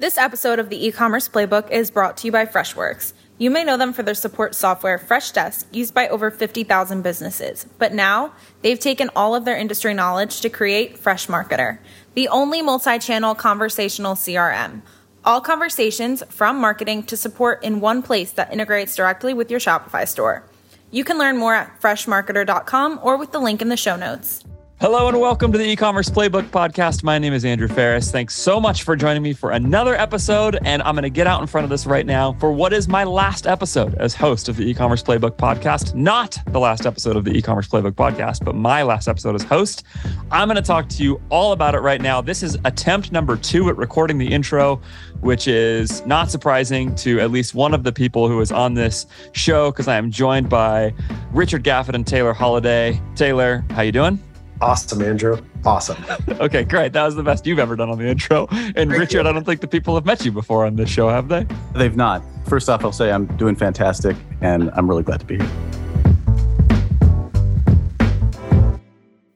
This episode of the e-commerce playbook is brought to you by Freshworks. You may know them for their support software, Freshdesk, used by over 50,000 businesses. But now, they've taken all of their industry knowledge to create Freshmarketer, the only multi-channel conversational CRM. All conversations from marketing to support in one place that integrates directly with your Shopify store. You can learn more at freshmarketer.com or with the link in the show notes. Hello and welcome to the e-commerce playbook podcast. My name is Andrew Faris. Thanks so much for joining me for another episode. And I'm going to get out in front of this right now for what is my last episode as host of the e-commerce playbook podcast. Not the last episode of the e-commerce playbook podcast, but my last episode as host. I'm going to talk to you all about it right now. This is attempt number two at recording the intro, which is not surprising to at least one of the people who is on this show because I am joined by Richard Gaffin and Taylor Holiday. Taylor, how you doing? Awesome, Andrew. Awesome. okay, great. That was the best you've ever done on the intro. And Thank Richard, you. I don't think the people have met you before on this show, have they? They've not. First off, I'll say I'm doing fantastic and I'm really glad to be here.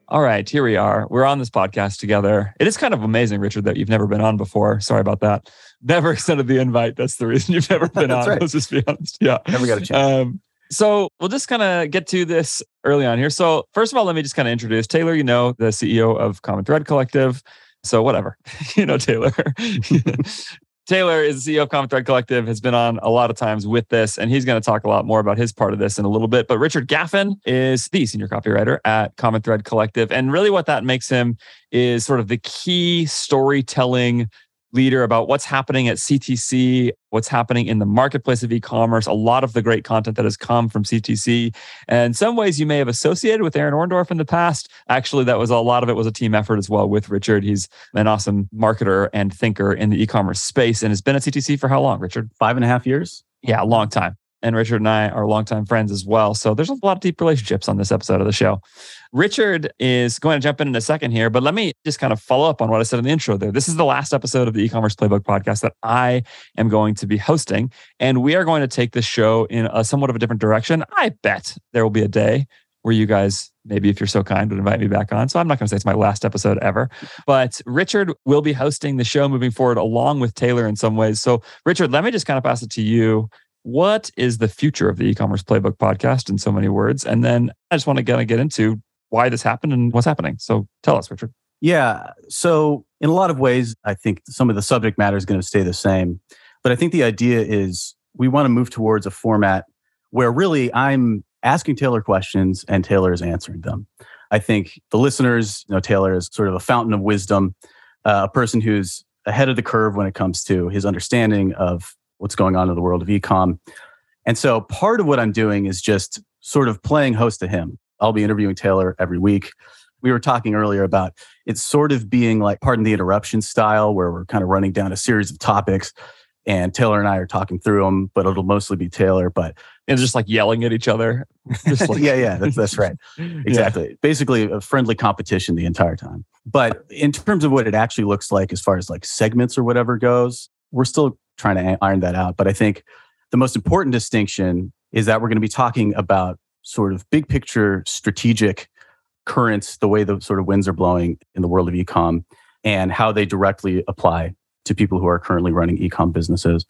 All right, here we are. We're on this podcast together. It is kind of amazing, Richard, that you've never been on before. Sorry about that. Never extended the invite. That's the reason you've never been on. Right. Let's just be honest. Yeah. Never got a chance. Um, so we'll just kind of get to this early on here. So first of all, let me just kind of introduce Taylor. You know, the CEO of Common Thread Collective. So whatever, you know Taylor. Taylor is the CEO of Common Thread Collective, has been on a lot of times with this, and he's going to talk a lot more about his part of this in a little bit. But Richard Gaffin is the senior copywriter at Common Thread Collective. And really, what that makes him is sort of the key storytelling leader about what's happening at CTC, what's happening in the marketplace of e-commerce, a lot of the great content that has come from CTC. And some ways you may have associated with Aaron Orndorff in the past. Actually, that was a lot of it was a team effort as well with Richard. He's an awesome marketer and thinker in the e-commerce space and has been at CTC for how long, Richard? Five and a half years. Yeah, a long time and Richard and I are longtime friends as well. So there's a lot of deep relationships on this episode of the show. Richard is going to jump in in a second here, but let me just kind of follow up on what I said in the intro there. This is the last episode of the e-commerce playbook podcast that I am going to be hosting, and we are going to take this show in a somewhat of a different direction. I bet there will be a day where you guys maybe if you're so kind would invite me back on so i'm not going to say it's my last episode ever but richard will be hosting the show moving forward along with taylor in some ways so richard let me just kind of pass it to you what is the future of the e-commerce playbook podcast in so many words? And then i just want to kind of get into why this happened and what's happening. So tell us richard. Yeah so in a lot of ways i think some of the subject matter is going to stay the same but i think the idea is we want to move towards a format where really i'm asking taylor questions and taylor is answering them. I think the listeners you know taylor is sort of a fountain of wisdom uh, a person who's ahead of the curve when it comes to his understanding of what's going on in the world of ecom. And so part of what I'm doing is just sort of playing host to him. I'll be interviewing Taylor every week. We were talking earlier about it's sort of being like, pardon the interruption style, where we're kind of running down a series of topics and Taylor and I are talking through them, but it'll mostly be Taylor. But it's just like yelling at each other. Like, yeah, yeah, that's, that's right. Exactly. Yeah. Basically, a friendly competition the entire time. But in terms of what it actually looks like, as far as like segments or whatever goes, we're still trying to iron that out. But I think the most important distinction is that we're going to be talking about sort of big picture strategic currents, the way the sort of winds are blowing in the world of ecom, and how they directly apply to people who are currently running ecom businesses.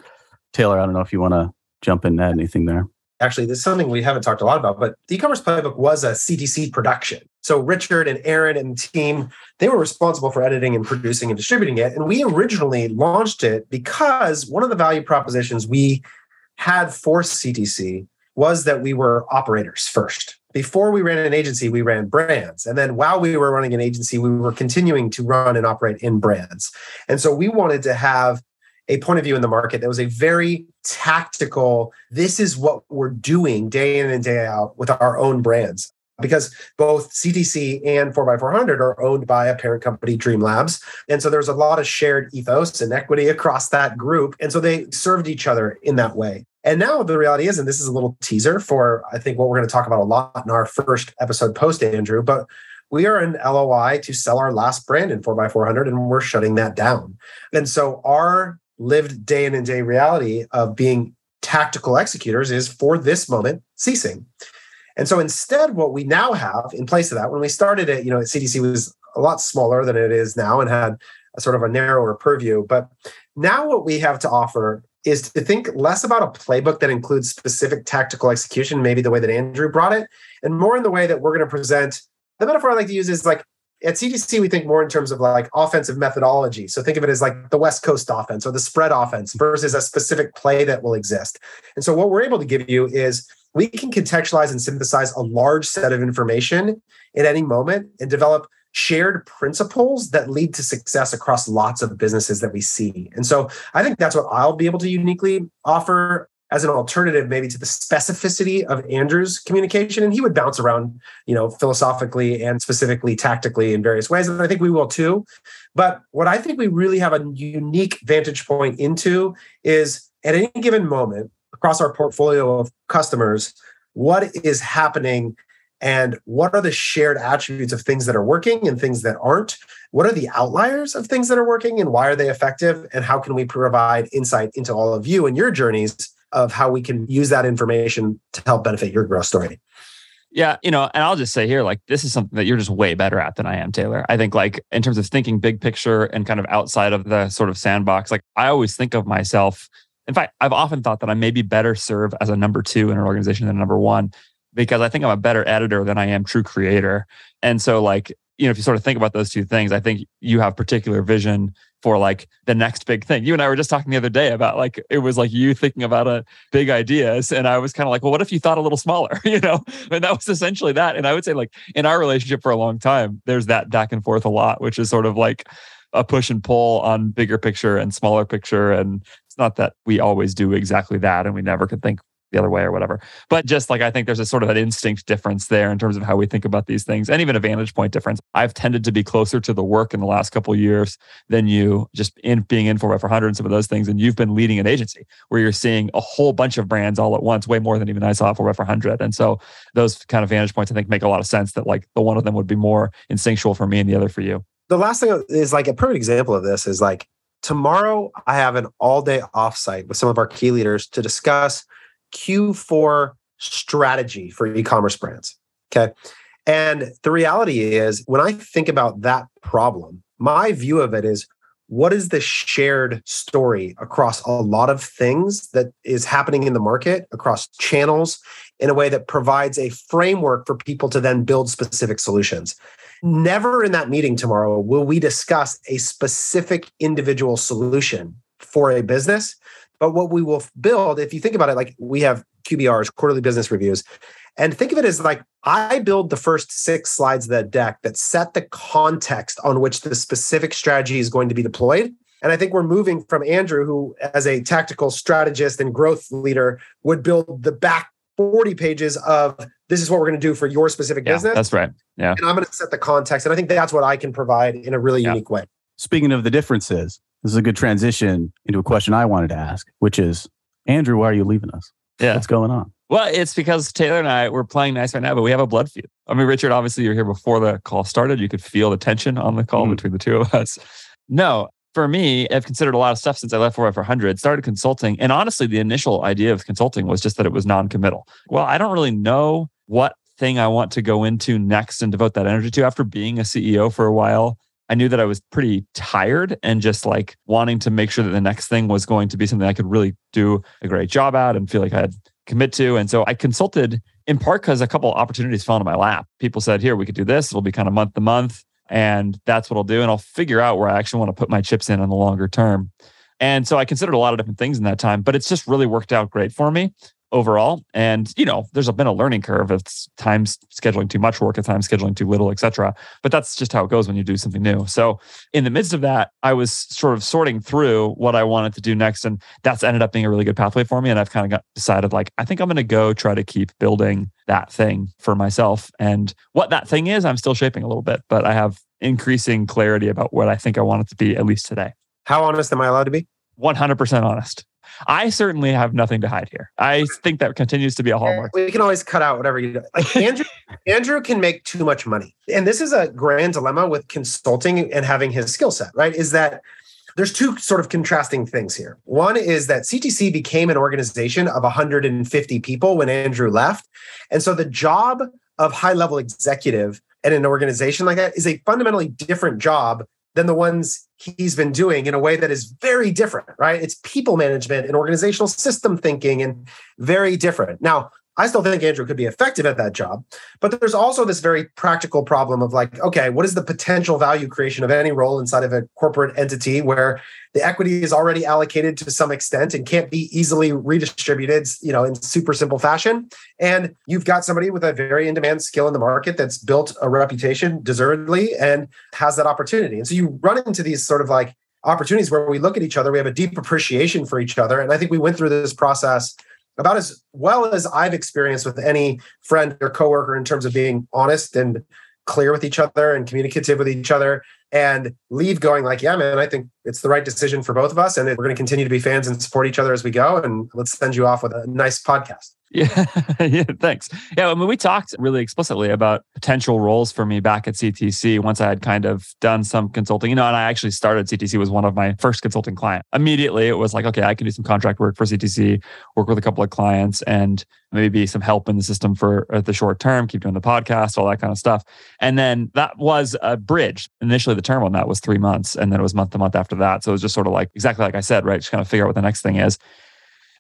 Taylor, I don't know if you want to jump in and add anything there. Actually, this is something we haven't talked a lot about, but the e-commerce playbook was a CTC production. So Richard and Aaron and the team, they were responsible for editing and producing and distributing it. And we originally launched it because one of the value propositions we had for CTC was that we were operators first. Before we ran an agency, we ran brands. And then while we were running an agency, we were continuing to run and operate in brands. And so we wanted to have a point of view in the market that was a very tactical, this is what we're doing day in and day out with our own brands because both CTC and 4x400 are owned by a parent company, Dream Labs. And so there's a lot of shared ethos and equity across that group. And so they served each other in that way. And now the reality is, and this is a little teaser for, I think, what we're going to talk about a lot in our first episode post, Andrew, but we are in LOI to sell our last brand in 4x400 and we're shutting that down. And so our lived day in and day reality of being tactical executors is for this moment ceasing. And so instead, what we now have in place of that, when we started it, you know, CTC was a lot smaller than it is now and had a sort of a narrower purview. But now what we have to offer is to think less about a playbook that includes specific tactical execution, maybe the way that Andrew brought it, and more in the way that we're going to present. The metaphor I like to use is like at CTC, we think more in terms of like offensive methodology. So think of it as like the West Coast offense or the spread offense versus a specific play that will exist. And so what we're able to give you is we can contextualize and synthesize a large set of information at any moment and develop shared principles that lead to success across lots of businesses that we see. And so I think that's what I'll be able to uniquely offer as an alternative maybe to the specificity of Andrew's communication and he would bounce around, you know, philosophically and specifically tactically in various ways and I think we will too. But what I think we really have a unique vantage point into is at any given moment across our portfolio of customers what is happening and what are the shared attributes of things that are working and things that aren't what are the outliers of things that are working and why are they effective and how can we provide insight into all of you and your journeys of how we can use that information to help benefit your growth story yeah, you know, and I'll just say here, like, this is something that you're just way better at than I am, Taylor. I think, like, in terms of thinking big picture and kind of outside of the sort of sandbox, like, I always think of myself. In fact, I've often thought that I maybe better serve as a number two in an organization than a number one because I think I'm a better editor than I am true creator. And so, like, you know, if you sort of think about those two things, I think you have particular vision for like the next big thing. You and I were just talking the other day about like it was like you thinking about a big ideas, and I was kind of like, well, what if you thought a little smaller? you know, and that was essentially that. And I would say like in our relationship for a long time, there's that back and forth a lot, which is sort of like a push and pull on bigger picture and smaller picture. And it's not that we always do exactly that, and we never could think the other way or whatever. But just like I think there's a sort of an instinct difference there in terms of how we think about these things and even a vantage point difference. I've tended to be closer to the work in the last couple years than you just in being in for 400 and some of those things. And you've been leading an agency where you're seeing a whole bunch of brands all at once, way more than even I saw for 400. And so those kind of vantage points I think make a lot of sense that like the one of them would be more instinctual for me and the other for you. The last thing is like a perfect example of this is like tomorrow I have an all day offsite with some of our key leaders to discuss Q4 strategy for e-commerce brands. Okay. And the reality is when I think about that problem, my view of it is what is the shared story across a lot of things that is happening in the market across channels in a way that provides a framework for people to then build specific solutions. Never in that meeting tomorrow will we discuss a specific individual solution for a business. But what we will build, if you think about it, like we have QBRs, quarterly business reviews, and think of it as like I build the first six slides of that deck that set the context on which the specific strategy is going to be deployed. And I think we're moving from Andrew, who, as a tactical strategist and growth leader, would build the back 40 pages of this is what we're going to do for your specific yeah, business. That's right. Yeah. And I'm going to set the context. And I think that's what I can provide in a really Yeah. unique way. Speaking of the differences, this is a good transition into a question I wanted to ask, which is Andrew, why are you leaving us? Yeah. What's going on? Well, it's because Taylor and I we're playing nice right now, but we have a blood feud. I mean, Richard, obviously you're here before the call started. You could feel the tension on the call Mhm. between the two of us. No, for me, I've considered a lot of stuff since I left 400, started consulting. And honestly, the initial idea of consulting was just that it was non-committal. Well, I don't really know what thing I want to go into next and devote that energy to after being a CEO for a while. I knew that I was pretty tired and just like wanting to make sure that the next thing was going to be something I could really do a great job at and feel like I had commit to. And so I consulted in part because a couple opportunities fell into my lap. People said, here, we could do this. It'll be kind of month to month. And that's what I'll do. And I'll figure out where I actually want to put my chips in on the longer term. And so I considered a lot of different things in that time, but it's just really worked out great for me overall. And, you know, there's been a learning curve of times scheduling too much work, at times scheduling too little, et cetera. But that's just how it goes when you do something new. So in the midst of that, I was sort of sorting through what I wanted to do next. And that's ended up being a really good pathway for me. And I've kind of got decided like, I think I'm going to go try to keep building that thing for myself. And what that thing is, I'm still shaping a little bit, but I have increasing clarity about what I think I want it to be, at least today. How honest am I allowed to be? 100% honest. I certainly have nothing to hide here. I think that continues to be a hallmark. We can always cut out whatever you do. Like Andrew, Andrew can make too much money. And this is a grand dilemma with consulting and having his skill set, right? Is that there's two sort of contrasting things here. One is that CTC became an organization of 150 people when Andrew left. And so the job of high level executive at an organization like that is a fundamentally different job than the ones he's been doing in a way that is very different, right? It's people management and organizational system thinking and very different. Now, I still think Andrew could be effective at that job. But there's also this very practical problem of like, okay, what is the potential value creation of any role inside of a corporate entity where the equity is already allocated to some extent and can't be easily redistributed, you know, in super simple fashion. And you've got somebody with a very in-demand skill in the market that's built a reputation deservedly and has that opportunity. And so you run into these sort of like opportunities where we look at each other, we have a deep appreciation for each other. And I think we went through this process about as well as I've experienced with any friend or coworker in terms of being honest and clear with each other and communicative with each other and leave going like, yeah, man, I think it's the right decision for both of us. And we're going to continue to be fans and support each other as we go. And let's send you off with a nice podcast. Yeah, yeah, thanks. Yeah, I mean, we talked really explicitly about potential roles for me back at CTC once I had kind of done some consulting. You know, and I actually started CTC was one of my first consulting client. Immediately, it was like, okay, I can do some contract work for CTC, work with a couple of clients, and maybe some help in the system for uh, the short term, keep doing the podcast, all that kind of stuff. And then that was a bridge. Initially, the term on that was three months, and then it was month to month after that. So it was just sort of like exactly like I said, right? Just kind of figure out what the next thing is.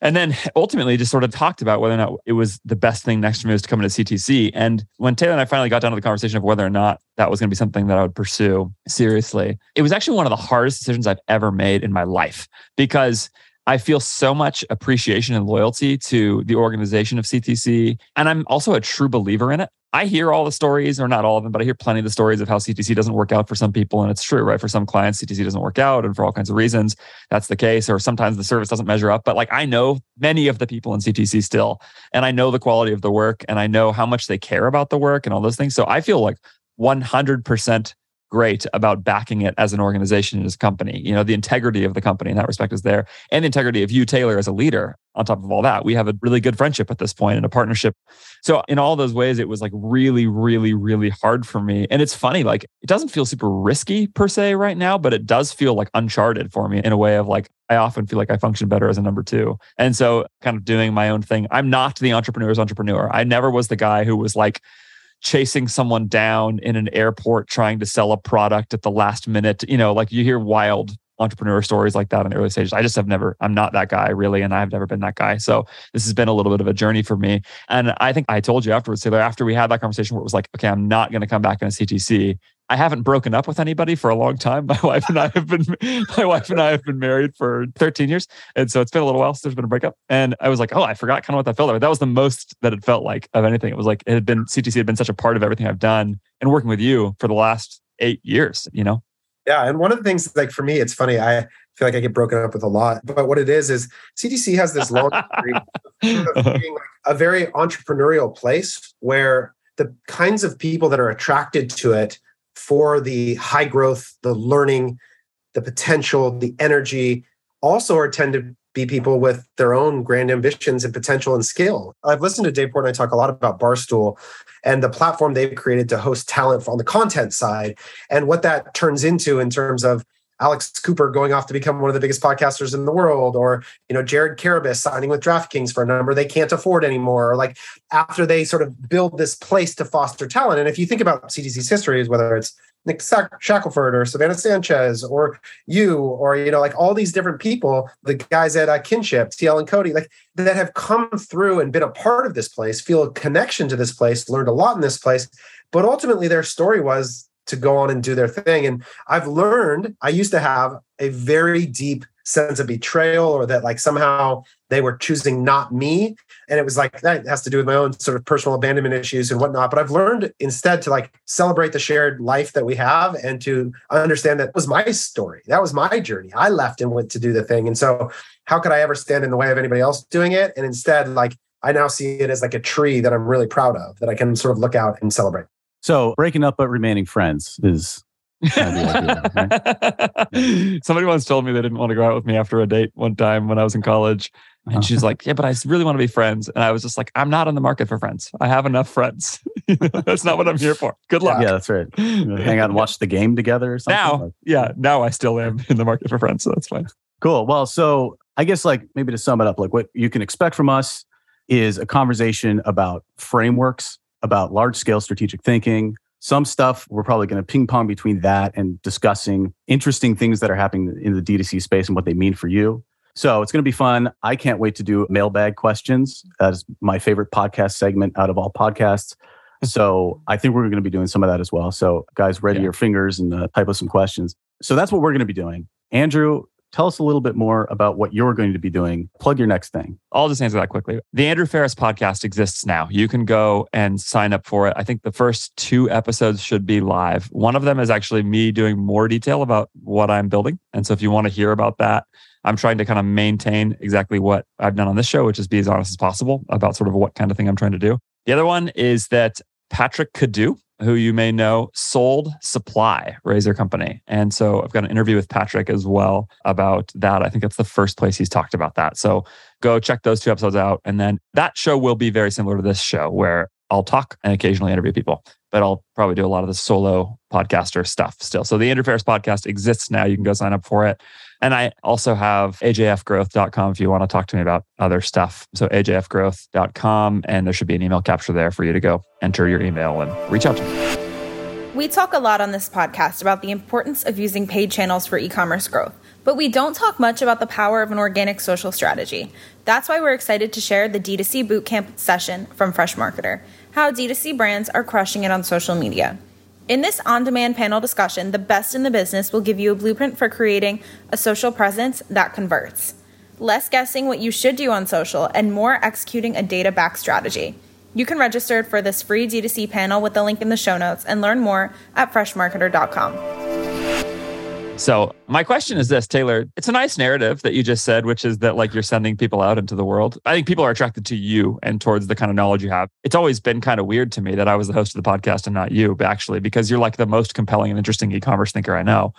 And then ultimately just sort of talked about whether or not it was the best thing next to me was to come into CTC. And when Taylor and I finally got down to the conversation of whether or not that was going to be something that I would pursue seriously, it was actually one of the hardest decisions I've ever made in my life because I feel so much appreciation and loyalty to the organization of CTC. And I'm also a true believer in it. I hear all the stories, or not all of them, but I hear plenty of the stories of how CTC doesn't work out for some people. And it's true, right? For some clients, CTC doesn't work out. And for all kinds of reasons, that's the case. Or sometimes the service doesn't measure up. But like I know many of the people in CTC still, and I know the quality of the work, and I know how much they care about the work and all those things. So I feel like 100% great about backing it as an organization and as a company. You know, the integrity of the company in that respect is there, and the integrity of you, Taylor, as a leader. On top of all that, we have a really good friendship at this point and a partnership. So, in all those ways, it was like really, really, really hard for me. And it's funny, like, it doesn't feel super risky per se right now, but it does feel like uncharted for me in a way of like, I often feel like I function better as a number two. And so, kind of doing my own thing. I'm not the entrepreneur's entrepreneur. I never was the guy who was like, chasing someone down in an airport trying to sell a product at the last minute. You know, like you hear wild entrepreneur stories like that in the early stages. I just have never, I'm not that guy really, and I've never been that guy. So this has been a little bit of a journey for me. And I think I told you afterwards, Taylor, after we had that conversation where it was like, okay, I'm not going to come back in a CTC. I haven't broken up with anybody for a long time. My wife and I have been my wife and I have been married for 13 years. And so it's been a little while since there's been a breakup. And I was like, oh, I forgot kind of what that felt like. That was the most that it felt like of anything. It was like it had been CTC had been such a part of everything I've done and working with you for the last eight years, you know? Yeah. And one of the things like for me, it's funny, I feel like I get broken up with a lot. But what it is is CTC has this long uh-huh. being a very entrepreneurial place where the kinds of people that are attracted to it for the high growth, the learning, the potential, the energy, also are tend to be people with their own grand ambitions and potential and skill. I've listened to Dave Portnoy talk a lot about Barstool and the platform they've created to host talent on the content side and what that turns into in terms of Alex Cooper going off to become one of the biggest podcasters in the world, or you know Jared Carabis signing with DraftKings for a number they can't afford anymore, or like after they sort of build this place to foster talent. And if you think about CTC's history, whether it's Nick Shackelford or Savannah Sanchez or you or you know like all these different people, the guys at uh, Kinship, TL and Cody, like that have come through and been a part of this place, feel a connection to this place, learned a lot in this place, but ultimately their story was to go on and do their thing. And I've learned I used to have a very deep sense of betrayal or that like somehow they were choosing not me. And it was like that has to do with my own sort of personal abandonment issues and whatnot. But I've learned instead to like celebrate the shared life that we have and to understand that was my story. That was my journey. I left and went to do the thing. And so how could I ever stand in the way of anybody else doing it? And instead, like I now see it as like a tree that I'm really proud of that I can sort of look out and celebrate. So breaking up but remaining friends is kind of idea, right? Somebody once told me they didn't want to go out with me after a date one time when I was in college. And uh-huh. she's like, Yeah, but I really want to be friends. And I was just like, I'm not in the market for friends. I have enough friends. that's not what I'm here for. Good luck. Yeah, that's right. Hang out and watch the game together or something. Now, yeah, now I still am in the market for friends. So that's fine. Cool. Well, so I guess like maybe to sum it up, like what you can expect from us is a conversation about frameworks about large scale strategic thinking, Some stuff we're probably going to ping pong between that and discussing interesting things that are happening in the D2C space and what they mean for you. So it's going to be fun. I can't wait to do mailbag questions. That is my favorite podcast segment out of all podcasts. So I think we're going to be doing some of that as well. So guys, ready yeah. your fingers and uh, type us some questions. So that's what we're going to be doing. Andrew, tell us a little bit more about what you're going to be doing. Plug your next thing. I'll just answer that quickly. The Andrew Faris podcast exists now. You can go and sign up for it. I think the first two episodes should be live. One of them is actually me doing more detail about what I'm building. And so if you want to hear about that, I'm trying to kind of maintain exactly what I've done on this show, which is be as honest as possible about sort of what kind of thing I'm trying to do. The other one is that Patrick Coddou, who you may know, sold Supply, Razor Company. And so I've got an interview with Patrick as well about that. I think that's the first place he's talked about that. So go check those two episodes out. And then that show will be very similar to this show, where I'll talk and occasionally interview people, but I'll probably do a lot of the solo podcaster stuff still. So the Andrew Faris podcast exists now. You can go sign up for it. And I also have ajfgrowth.com if you want to talk to me about other stuff. So ajfgrowth.com, and there should be an email capture there for you to go enter your email and reach out to me. We talk a lot on this podcast about the importance of using paid channels for e commerce growth, but we don't talk much about the power of an organic social strategy. That's why we're excited to share the D2C Bootcamp session from Freshmarketer, how D2C brands are crushing it on social media. In this on demand panel discussion, the best in the business will give you a blueprint for creating a social presence that converts. Less guessing what you should do on social and more executing a data backed strategy. You can register for this free D2C panel with the link in the show notes and learn more at freshmarketer.com. So, my question is this, Taylor. It's a nice narrative that you just said, which is that like you're sending people out into the world. I think people are attracted to you and towards the kind of knowledge you have. It's always been kind of weird to me that I was the host of the podcast and not you, actually, because you're like the most compelling and interesting e commerce thinker I know.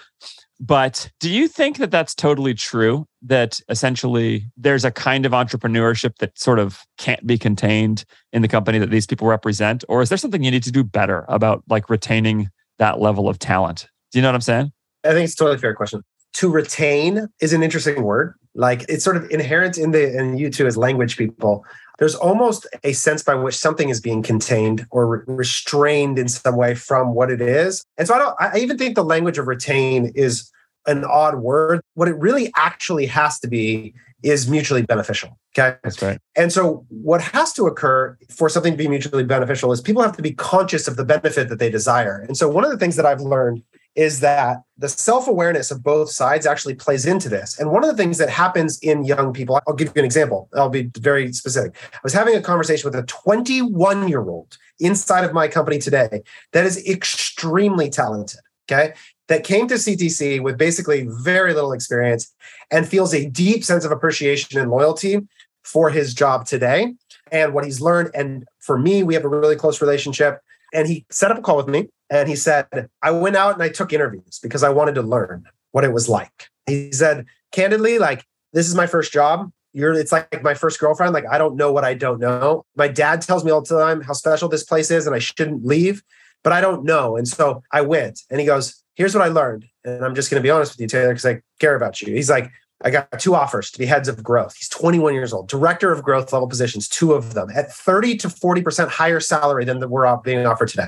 But do you think that that's totally true? That essentially there's a kind of entrepreneurship that sort of can't be contained in the company that these people represent? Or is there something you need to do better about like retaining that level of talent? Do you know what I'm saying? I think it's a totally fair question. To retain is an interesting word. Like it's sort of inherent in the in you two as language people. There's almost a sense by which something is being contained or re- restrained in some way from what it is. And so I don't I even think the language of retain is an odd word. What it really actually has to be is mutually beneficial. Okay. That's right. And so what has to occur for something to be mutually beneficial is people have to be conscious of the benefit that they desire. And so one of the things that I've learned is that the self awareness of both sides actually plays into this. And one of the things that happens in young people, I'll give you an example. I'll be very specific. I was having a conversation with a 21 year old inside of my company today that is extremely talented. Okay. That came to CTC with basically very little experience and feels a deep sense of appreciation and loyalty for his job today and what he's learned. And for me, we have a really close relationship. And he set up a call with me and he said, I went out and I took interviews because I wanted to learn what it was like. He said, candidly, like, this is my first job. You're, it's like my first girlfriend. Like, I don't know what I don't know. My dad tells me all the time how special this place is and I shouldn't leave, but I don't know. And so I went and he goes, Here's what I learned. And I'm just going to be honest with you, Taylor, because I care about you. He's like, I got two offers to be heads of growth. He's 21 years old, director of growth level positions, two of them at 30 to 40% higher salary than we're being offered today.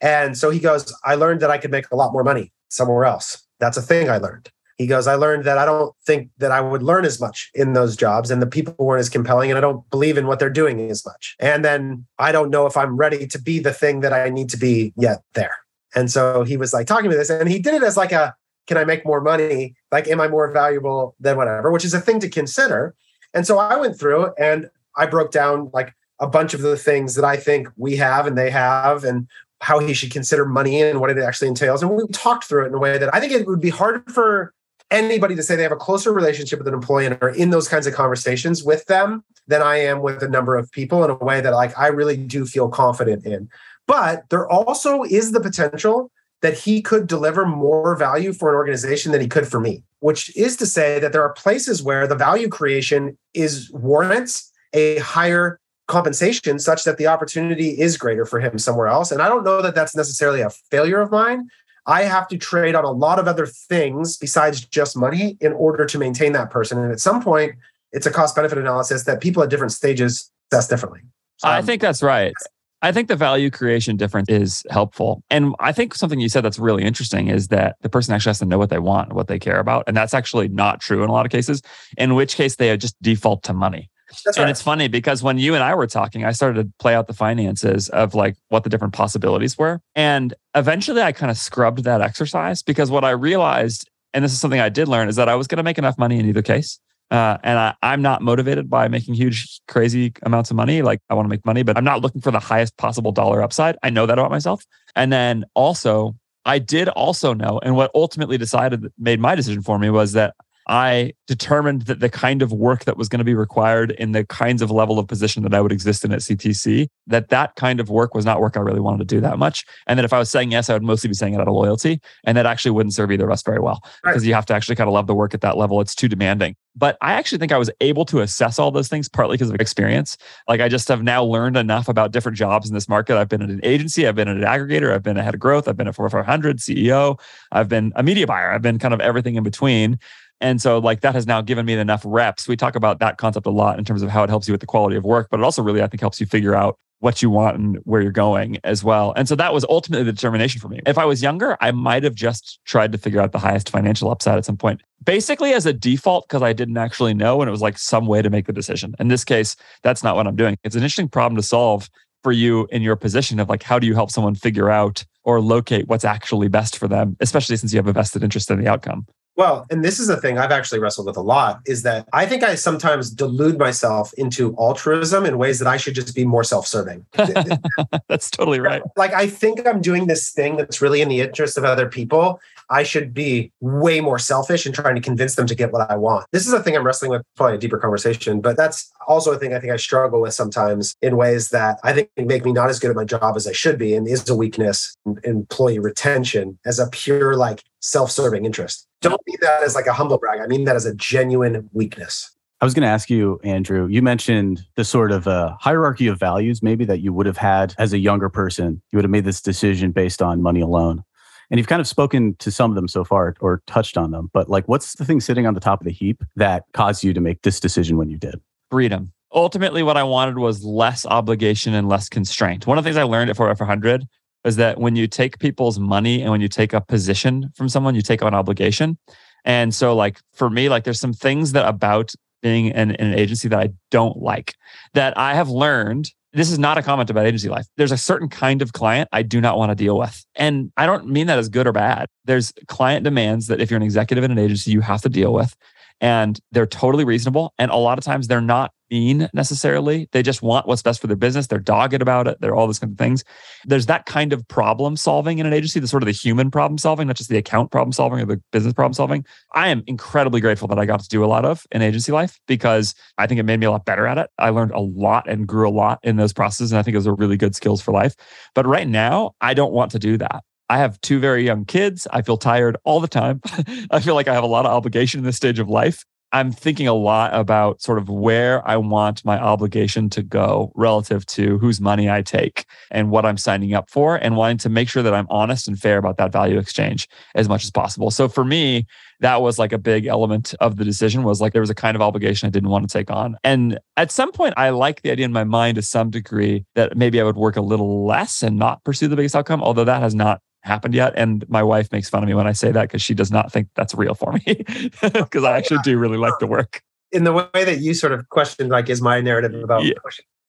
And so he goes, I learned that I could make a lot more money somewhere else. That's a thing I learned. He goes, I learned that I don't think that I would learn as much in those jobs and the people weren't as compelling and I don't believe in what they're doing as much. And then I don't know if I'm ready to be the thing that I need to be yet there. And so he was like talking to this and he did it as like a, can I make more money? Like, am I more valuable than whatever, which is a thing to consider. And so I went through and I broke down like a bunch of the things that I think we have and they have and how he should consider money and what it actually entails. And we talked through it in a way that I think it would be hard for anybody to say they have a closer relationship with an employee and are in those kinds of conversations with them than I am with a number of people in a way that like I really do feel confident in. But there also is the potential that he could deliver more value for an organization than he could for me, which is to say that there are places where the value creation is warrants a higher compensation such that the opportunity is greater for him somewhere else. And I don't know that that's necessarily a failure of mine. I have to trade on a lot of other things besides just money in order to maintain that person. And at some point, it's a cost benefit analysis that people at different stages assess differently. So, I think that's right. I think the value creation difference is helpful. And I think something you said that's really interesting is that the person actually has to know what they want, what they care about. And that's actually not true in a lot of cases, in which case they just default to money. That's and right. it's funny because when you and I were talking, I started to play out the finances of like what the different possibilities were. And eventually I kind of scrubbed that exercise because what I realized, and this is something I did learn, is that I was going to make enough money in either case. Uh, and I, I'm not motivated by making huge, crazy amounts of money. Like I want to make money, but I'm not looking for the highest possible dollar upside. I know that about myself. And then also, I did also know, and what ultimately decided, made my decision for me was that I determined that the kind of work that was going to be required in the kinds of level of position that I would exist in at CTC, that that kind of work was not work I really wanted to do that much. And that if I was saying yes, I would mostly be saying it out of loyalty. And that actually wouldn't serve either of us very well Right. because you have to actually kind of love the work at that level. It's too demanding. But I actually think I was able to assess all those things partly because of experience. Like I just have now learned enough about different jobs in this market. I've been at an agency, I've been at an aggregator, I've been a head of growth, I've been at 4400 CEO, I've been a media buyer, I've been kind of everything in between. And so, like, that has now given me enough reps. We talk about that concept a lot in terms of how it helps you with the quality of work, but it also really, I think, helps you figure out what you want and where you're going as well. And so that was ultimately the determination for me. If I was younger, I might have just tried to figure out the highest financial upside at some point, basically as a default, because I didn't actually know. And it was like some way to make the decision. In this case, that's not what I'm doing. It's an interesting problem to solve for you in your position of like, how do you help someone figure out or locate what's actually best for them, especially since you have a vested interest in the outcome? Well, and this is the thing I've actually wrestled with a lot is that I think I sometimes delude myself into altruism in ways that I should just be more self serving. That's totally right. like, I think I'm doing this thing that's really in the interest of other people. I should be way more selfish and trying to convince them to get what I want. This is a thing I'm wrestling with, probably a deeper conversation, but that's also a thing I think I struggle with sometimes in ways that I think make me not as good at my job as I should be and is a weakness in employee retention as a pure, like, self serving interest. Don't mean that as like a humble brag. I mean that as a genuine weakness. I was going to ask you, Andrew, you mentioned the sort of uh, hierarchy of values maybe that you would have had as a younger person. You would have made this decision based on money alone. And you've kind of spoken to some of them so far or touched on them. But like, what's the thing sitting on the top of the heap that caused you to make this decision when you did? freedom. Ultimately, what I wanted was less obligation and less constraint. One of the things I learned at 400 is that when you take people's money and when you take a position from someone, you take on obligation. And so, like for me, like there's some things that about being in, in an agency that I don't like that I have learned. This is not a comment about agency life. There's a certain kind of client I do not want to deal with. And I don't mean that as good or bad. There's client demands that if you're an executive in an agency, you have to deal with and they're totally reasonable. And a lot of times they're not mean necessarily. They just want what's best for their business. They're dogged about it. They're all those kind of things. There's that kind of problem solving in an agency, the sort of the human problem solving, not just the account problem solving or the business problem solving. I am incredibly grateful that I got to do a lot of in agency life because I think it made me a lot better at it. I learned a lot and grew a lot in those processes. And I think those are really good skills for life. But right now, I don't want to do that. I have two very young kids. I feel tired all the time. I feel like I have a lot of obligation in this stage of life. I'm thinking a lot about sort of where I want my obligation to go relative to whose money I take and what I'm signing up for, and wanting to make sure that I'm honest and fair about that value exchange as much as possible. So for me, that was like a big element of the decision was like there was a kind of obligation I didn't want to take on. And at some point, I like the idea in my mind to some degree that maybe I would work a little less and not pursue the biggest outcome, although that has not happened yet. And my wife makes fun of me when I say that because she does not think that's real for me because I actually do really like the work. In the way that you sort of questioned, like, is my narrative about Yeah.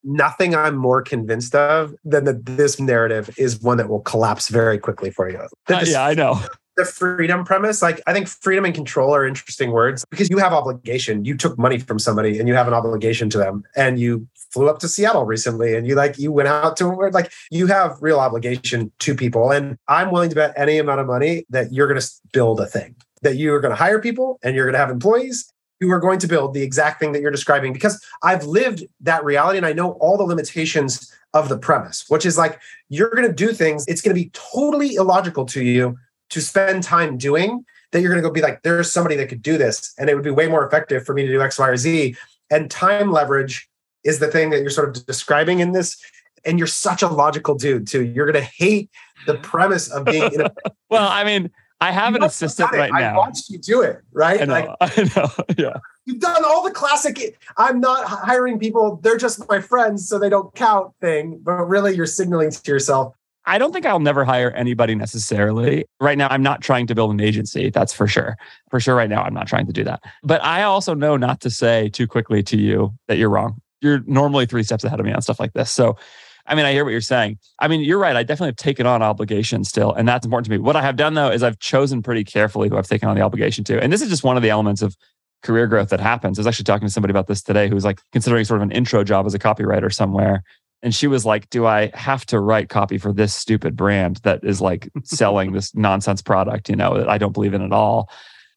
Nothing I'm more convinced of than that this narrative is one that will collapse very quickly for you. Uh, yeah, I know. the freedom premise, like I think freedom and control are interesting words because you have obligation. You took money from somebody and you have an obligation to them. And you flew up to Seattle recently and you like you went out to where like you have real obligation to people. And I'm willing to bet any amount of money that you're going to build a thing, that you are going to hire people and you're going to have employees who are going to build the exact thing that you're describing because I've lived that reality and I know all the limitations of the premise, which is like you're going to do things, it's going to be totally illogical to you to spend time doing that you're going to go be like, there's somebody that could do this. And it would be way more effective for me to do X, Y, or Z. And time leverage is the thing that you're sort of describing in this. And you're such a logical dude, too. You're going to hate the mm-hmm. premise of being in a Well, I mean, I have an assistant right I now. watched you do it, right? I know. Like I know. Yeah. You've done all the classic, I'm not hiring people, they're just my friends, so they don't count thing. But really, you're signaling to yourself, I don't think I'll never hire anybody necessarily. Right now, I'm not trying to build an agency. That's for sure. For sure, right now, I'm not trying to do that. But I also know not to say too quickly to you that you're wrong. You're normally three steps ahead of me on stuff like this. So, I mean, I hear what you're saying. I mean, you're right. I definitely have taken on obligations still, and that's important to me. What I have done though is I've chosen pretty carefully who I've taken on the obligation to. And this is just one of the elements of career growth that happens. I was actually talking to somebody about this today who's like considering sort of an intro job as a copywriter somewhere and she was like do i have to write copy for this stupid brand that is like selling this nonsense product you know that i don't believe in at all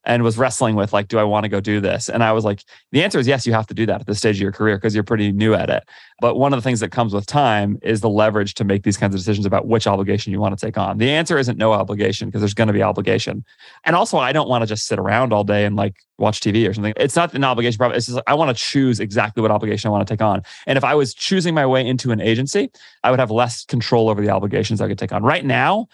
and was wrestling with like do i want to go do this? And i was like the answer is yes you have to do that at this stage of your career because you're pretty new at it. But one of the things that comes with time is the leverage to make these kinds of decisions about which obligation you want to take on. The answer isn't no obligation because there's going to be obligation. And also i don't want to just sit around all day and like watch tv or something. It's not an obligation problem it's just i want to choose exactly what obligation i want to take on. And if i was choosing my way into an agency i would have less control over the obligations i could take on. Right now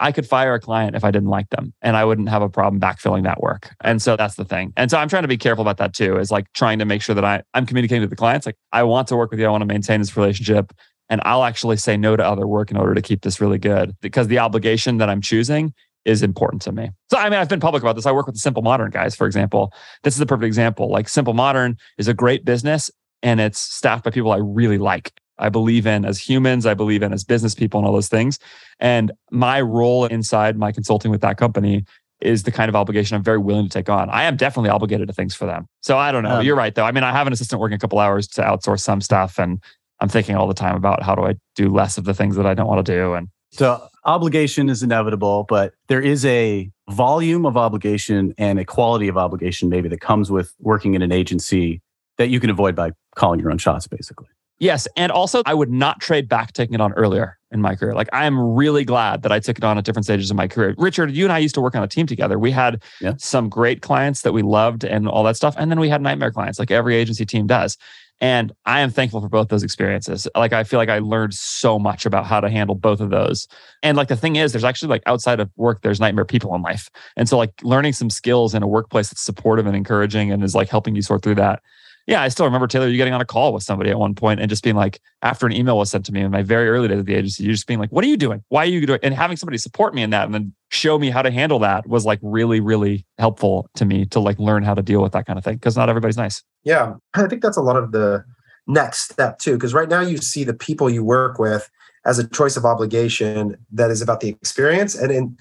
I could fire a client if I didn't like them and I wouldn't have a problem backfilling that work. And so that's the thing. And so I'm trying to be careful about that too, is like trying to make sure that I, I'm communicating to the clients, like, I want to work with you. I want to maintain this relationship. And I'll actually say no to other work in order to keep this really good because the obligation that I'm choosing is important to me. So, I mean, I've been public about this. I work with the Simple Modern guys, for example. This is a perfect example. Like, Simple Modern is a great business and it's staffed by people I really like. I believe in as humans, I believe in as business people and all those things. And my role inside my consulting with that company is the kind of obligation I'm very willing to take on. I am definitely obligated to things for them. So I don't know. Um, You're right though. I mean, I have an assistant working a couple hours to outsource some stuff and I'm thinking all the time about how do I do less of the things that I don't want to do and so obligation is inevitable, but there is a volume of obligation and a quality of obligation maybe that comes with working in an agency that you can avoid by calling your own shots basically. Yes. And also, I would not trade back taking it on earlier in my career. Like, I am really glad that I took it on at different stages of my career. Richard, you and I used to work on a team together. We had yeah. some great clients that we loved and all that stuff. And then we had nightmare clients, like every agency team does. And I am thankful for both those experiences. Like, I feel like I learned so much about how to handle both of those. And like, the thing is, there's actually like outside of work, there's nightmare people in life. And so, like, learning some skills in a workplace that's supportive and encouraging and is like helping you sort through that yeah, I still remember Taylor, you getting on a call with somebody at one point and just being like, after an email was sent to me in my very early days of the agency, you just being like, what are you doing? Why are you doing? And having somebody support me in that and then show me how to handle that was like really, really helpful to me to like learn how to deal with that kind of thing. Cause not everybody's nice. Yeah. I think that's a lot of the next step too. Cause right now you see the people you work with as a choice of obligation that is about the experience. And in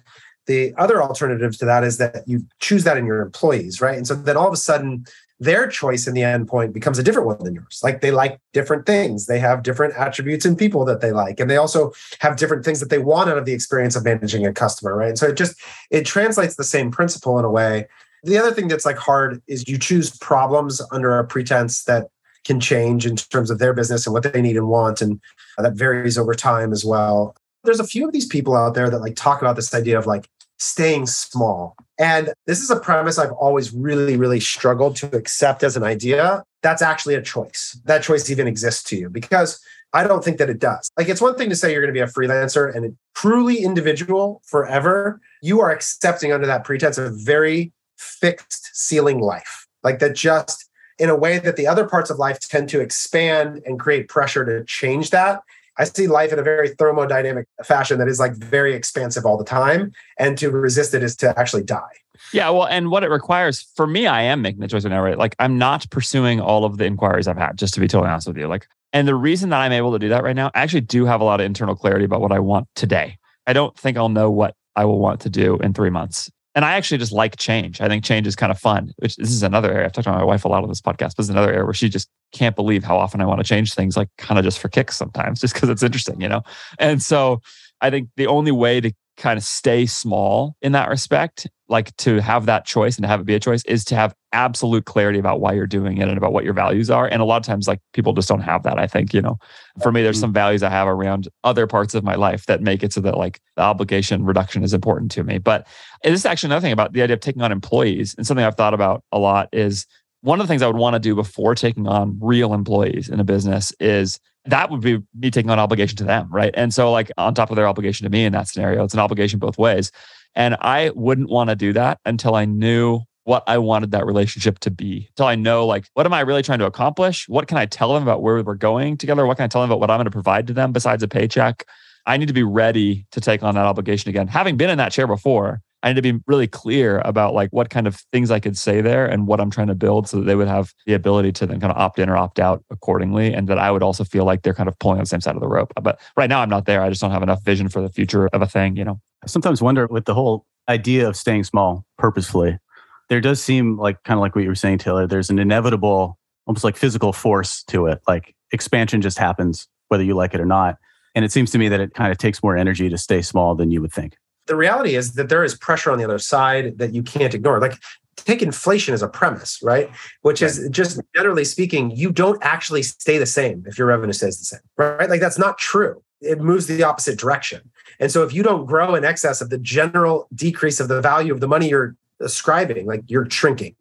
the other alternative to that is that you choose that in your employees, right? And so then all of a sudden their choice in the endpoint becomes a different one than yours. Like they like different things. They have different attributes and people that they like. And they also have different things that they want out of the experience of managing a customer, right? And so it just it translates the same principle in a way. The other thing that's like hard is you choose problems under a pretense that can change in terms of their business and what they need and want. And that varies over time as well. There's a few of these people out there that like talk about this idea of like staying small. And this is a premise I've always really, really struggled to accept as an idea. That's actually a choice. That choice even exists to you because I don't think that it does. Like, it's one thing to say you're going to be a freelancer and a truly individual forever. You are accepting under that pretense of very fixed ceiling life, like that just in a way that the other parts of life tend to expand and create pressure to change that. I see life in a very thermodynamic fashion that is like very expansive all the time. And to resist it is to actually die. Yeah, well, and what it requires for me, I am making the choice right now, right? Like I'm not pursuing all of the inquiries I've had, just to be totally honest with you. Like, and the reason that I'm able to do that right now, I actually do have a lot of internal clarity about what I want today. I don't think I'll know what I will want to do in three months. And I actually just like change. I think change is kind of fun, which this is another area. I've talked to my wife a lot on this podcast, but it's another area where she just can't believe how often I want to change things, like kind of just for kicks sometimes, just because it's interesting, you know? And so I think the only way to kind of stay small in that respect, like to have that choice and to have it be a choice, is to have absolute clarity about why you're doing it and about what your values are. And a lot of times, like people just don't have that. I think, you know, for me, there's mm-hmm. some values I have around other parts of my life that make it so that like the obligation reduction is important to me. But this is actually another thing about the idea of taking on employees. And something I've thought about a lot is one of the things I would want to do before taking on real employees in a business is that would be me taking on obligation to them, right? And so, like, on top of their obligation to me in that scenario, it's an obligation both ways. And I wouldn't want to do that until I knew what I wanted that relationship to be until I know, like, what am I really trying to accomplish? What can I tell them about where we're going together? What can I tell them about what I'm going to provide to them besides a paycheck? I need to be ready to take on that obligation again. Having been in that chair before, I need to be really clear about like what kind of things I could say there and what I'm trying to build so that they would have the ability to then kind of opt in or opt out accordingly. And that I would also feel like they're kind of pulling on the same side of the rope. But right now I'm not there. I just don't have enough vision for the future of a thing, you know? I sometimes wonder with the whole idea of staying small purposefully, there does seem like kind of like what you were saying, Taylor, there's an inevitable, almost like physical force to it. Like expansion just happens, whether you like it or not. And it seems to me that it kind of takes more energy to stay small than you would think the reality is that there is pressure on the other side that you can't ignore. Like take inflation as a premise, right? Which right. is just generally speaking, you don't actually stay the same if your revenue stays the same, right? Like that's not true. It moves the opposite direction. And so if you don't grow in excess of the general decrease of the value of the money you're ascribing, like you're shrinking.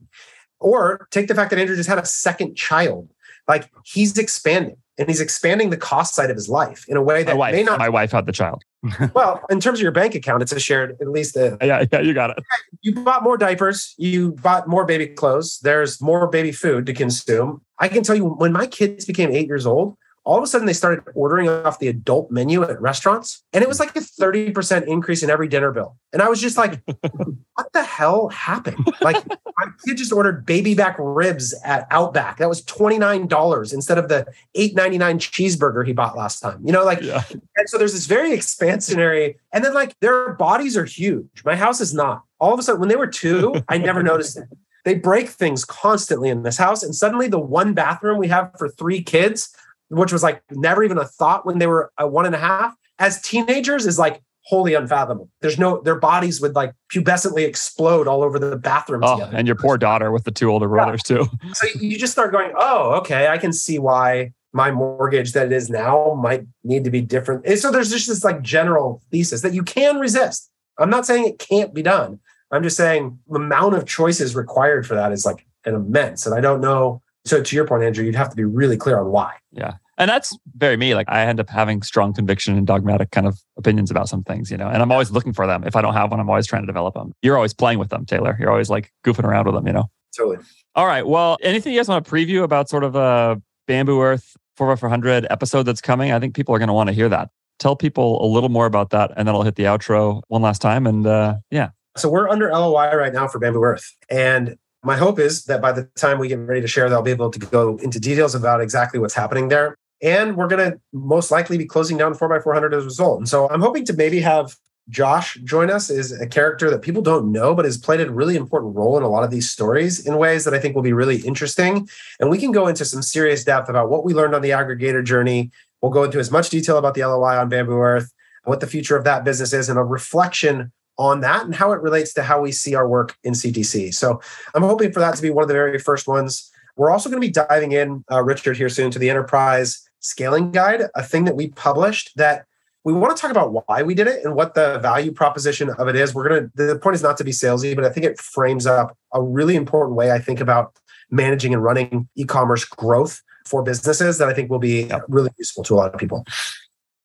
Or take the fact that Andrew just had a second child, like he's expanding and he's expanding the cost side of his life in a way that wife, may not. My wife had the child. well, in terms of your bank account, it's a shared, at least. A, yeah, yeah, you got it. You bought more diapers. You bought more baby clothes. There's more baby food to consume. I can tell you, when my kids became eight years old, all of a sudden they started ordering off the adult menu at restaurants and it was like a 30% increase in every dinner bill. And i was just like what the hell happened? Like my kid just ordered baby back ribs at outback. That was $29 instead of the $8.99 cheeseburger he bought last time you know like yeah. and so there's this very expansionary and then like their bodies are huge. My house is not. All of a sudden when they were two i never noticed it. They break things constantly in this house and suddenly the one bathroom we have for three kids which was like never even a thought when they were a one and a half, as teenagers is like wholly unfathomable. There's no their bodies would like pubescently explode all over the bathroom. Oh, together. and your poor daughter with the two older brothers yeah. too. So you just start going, oh, okay, I can see why my mortgage that it is now might need to be different. And so there's just this like general thesis that you can resist. I'm not saying it can't be done. I'm just saying the amount of choices required for that is like an immense. And I don't know so to your point, Andrew, you'd have to be really clear on why. Yeah. And that's very me. Like I end up having strong conviction and dogmatic kind of opinions about some things, you know, and I'm always looking for them. If I don't have one, I'm always trying to develop them. You're always playing with them, Taylor. You're always like goofing around with them, you know? Totally. All right. Well, anything you guys want to preview about sort of a Bamboo Earth 4x400 episode that's coming? I think people are going to want to hear that. Tell people a little more about that, and then I'll hit the outro one last time. And uh, yeah. So we're under LOI right now for Bamboo Earth. And my hope is that by the time we get ready to share, they'll be able to go into details about exactly what's happening there. And we're going to most likely be closing down 4x400 as a result. And so I'm hoping to maybe have Josh join us is a character that people don't know, but has played a really important role in a lot of these stories in ways that I think will be really interesting. And we can go into some serious depth about what we learned on the aggregator journey. We'll go into as much detail about the LOI on Bamboo Earth, what the future of that business is, and a reflection on that and how it relates to how we see our work in CTC. So I'm hoping for that to be one of the very first ones. We're also going to be diving in, uh, Richard, here soon to the enterprise scaling guide, a thing that we published that we want to talk about why we did it and what the value proposition of it is. We're going to, the point is not to be salesy, but I think it frames up a really important way I think about managing and running e commerce growth for businesses that I think will be really useful to a lot of people.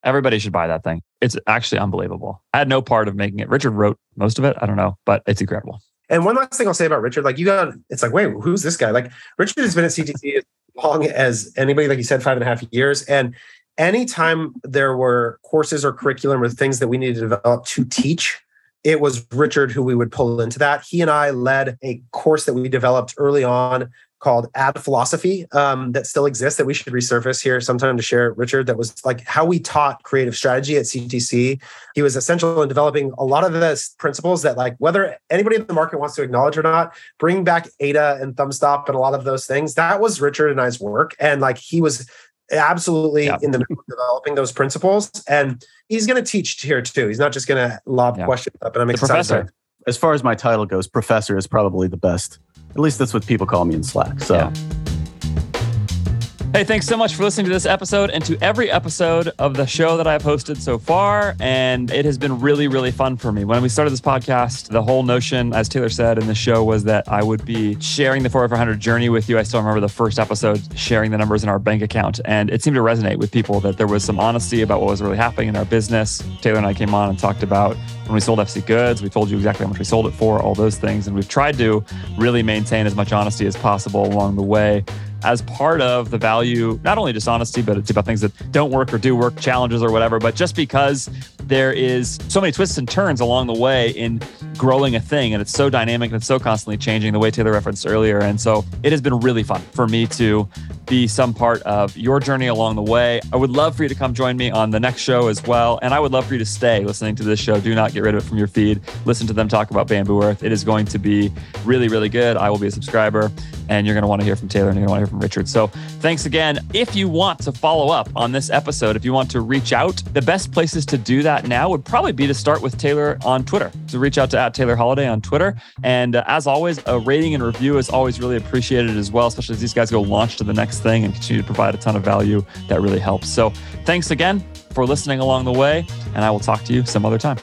Everybody should buy that thing. It's actually unbelievable. I had no part of making it. Richard wrote most of it. I don't know, but it's incredible. And one last thing I'll say about Richard, like you got, it's like, wait, who's this guy? Like Richard has been at CTC as long as anybody, like you said, five and a half years. And anytime there were courses or curriculum or things that we needed to develop to teach, it was Richard who we would pull into that. He and I led a course that we developed early on called Ad Philosophy um, that still exists that we should resurface here sometime to share, Richard. That was like how we taught creative strategy at CTC. He was essential in developing a lot of the principles that, like, whether anybody in the market wants to acknowledge or not, bring back ADA and Thumbstop and a lot of those things. That was Richard and I's work, and like he was absolutely yeah. in the middle of developing those principles. And he's going to teach here too. He's not just going to lob yeah. questions up. And I'm the excited. Professor. As far as my title goes, professor is probably the best. At least that's what people call me in Slack. So. Yeah. Hey, thanks so much for listening to this episode and to every episode of the show that I've hosted so far. And it has been really, really fun for me. When we started this podcast, the whole notion, as Taylor said in the show, was that I would be sharing the 400 journey with you. I still remember the first episode sharing the numbers in our bank account. And it seemed to resonate with people that there was some honesty about what was really happening in our business. Taylor and I came on and talked about when we sold FC Goods, we told you exactly how much we sold it for, all those things. And we've tried to really maintain as much honesty as possible along the way as part of the value, not only dishonesty, but it's about things that don't work or do work, challenges or whatever. But just because there is so many twists and turns along the way in growing a thing, and it's so dynamic and it's so constantly changing, the way Taylor referenced earlier. And so it has been really fun for me to be some part of your journey along the way. I would love for you to come join me on the next show as well. And I would love for you to stay listening to this show. Do not get rid of it from your feed. Listen to them talk about Bamboo Earth. It is going to be really, really good. I will be a subscriber and you're going to want to hear from Taylor and you're going to want to hear from Richard. So thanks again. If you want to follow up on this episode, if you want to reach out, the best places to do that now would probably be to start with Taylor on Twitter. So reach out to at Taylor Holiday on Twitter. And uh, as always, a rating and review is always really appreciated as well, especially as these guys go launch to the next thing and continue to provide a ton of value. That really helps. So thanks again for listening along the way, and I will talk to you some other time.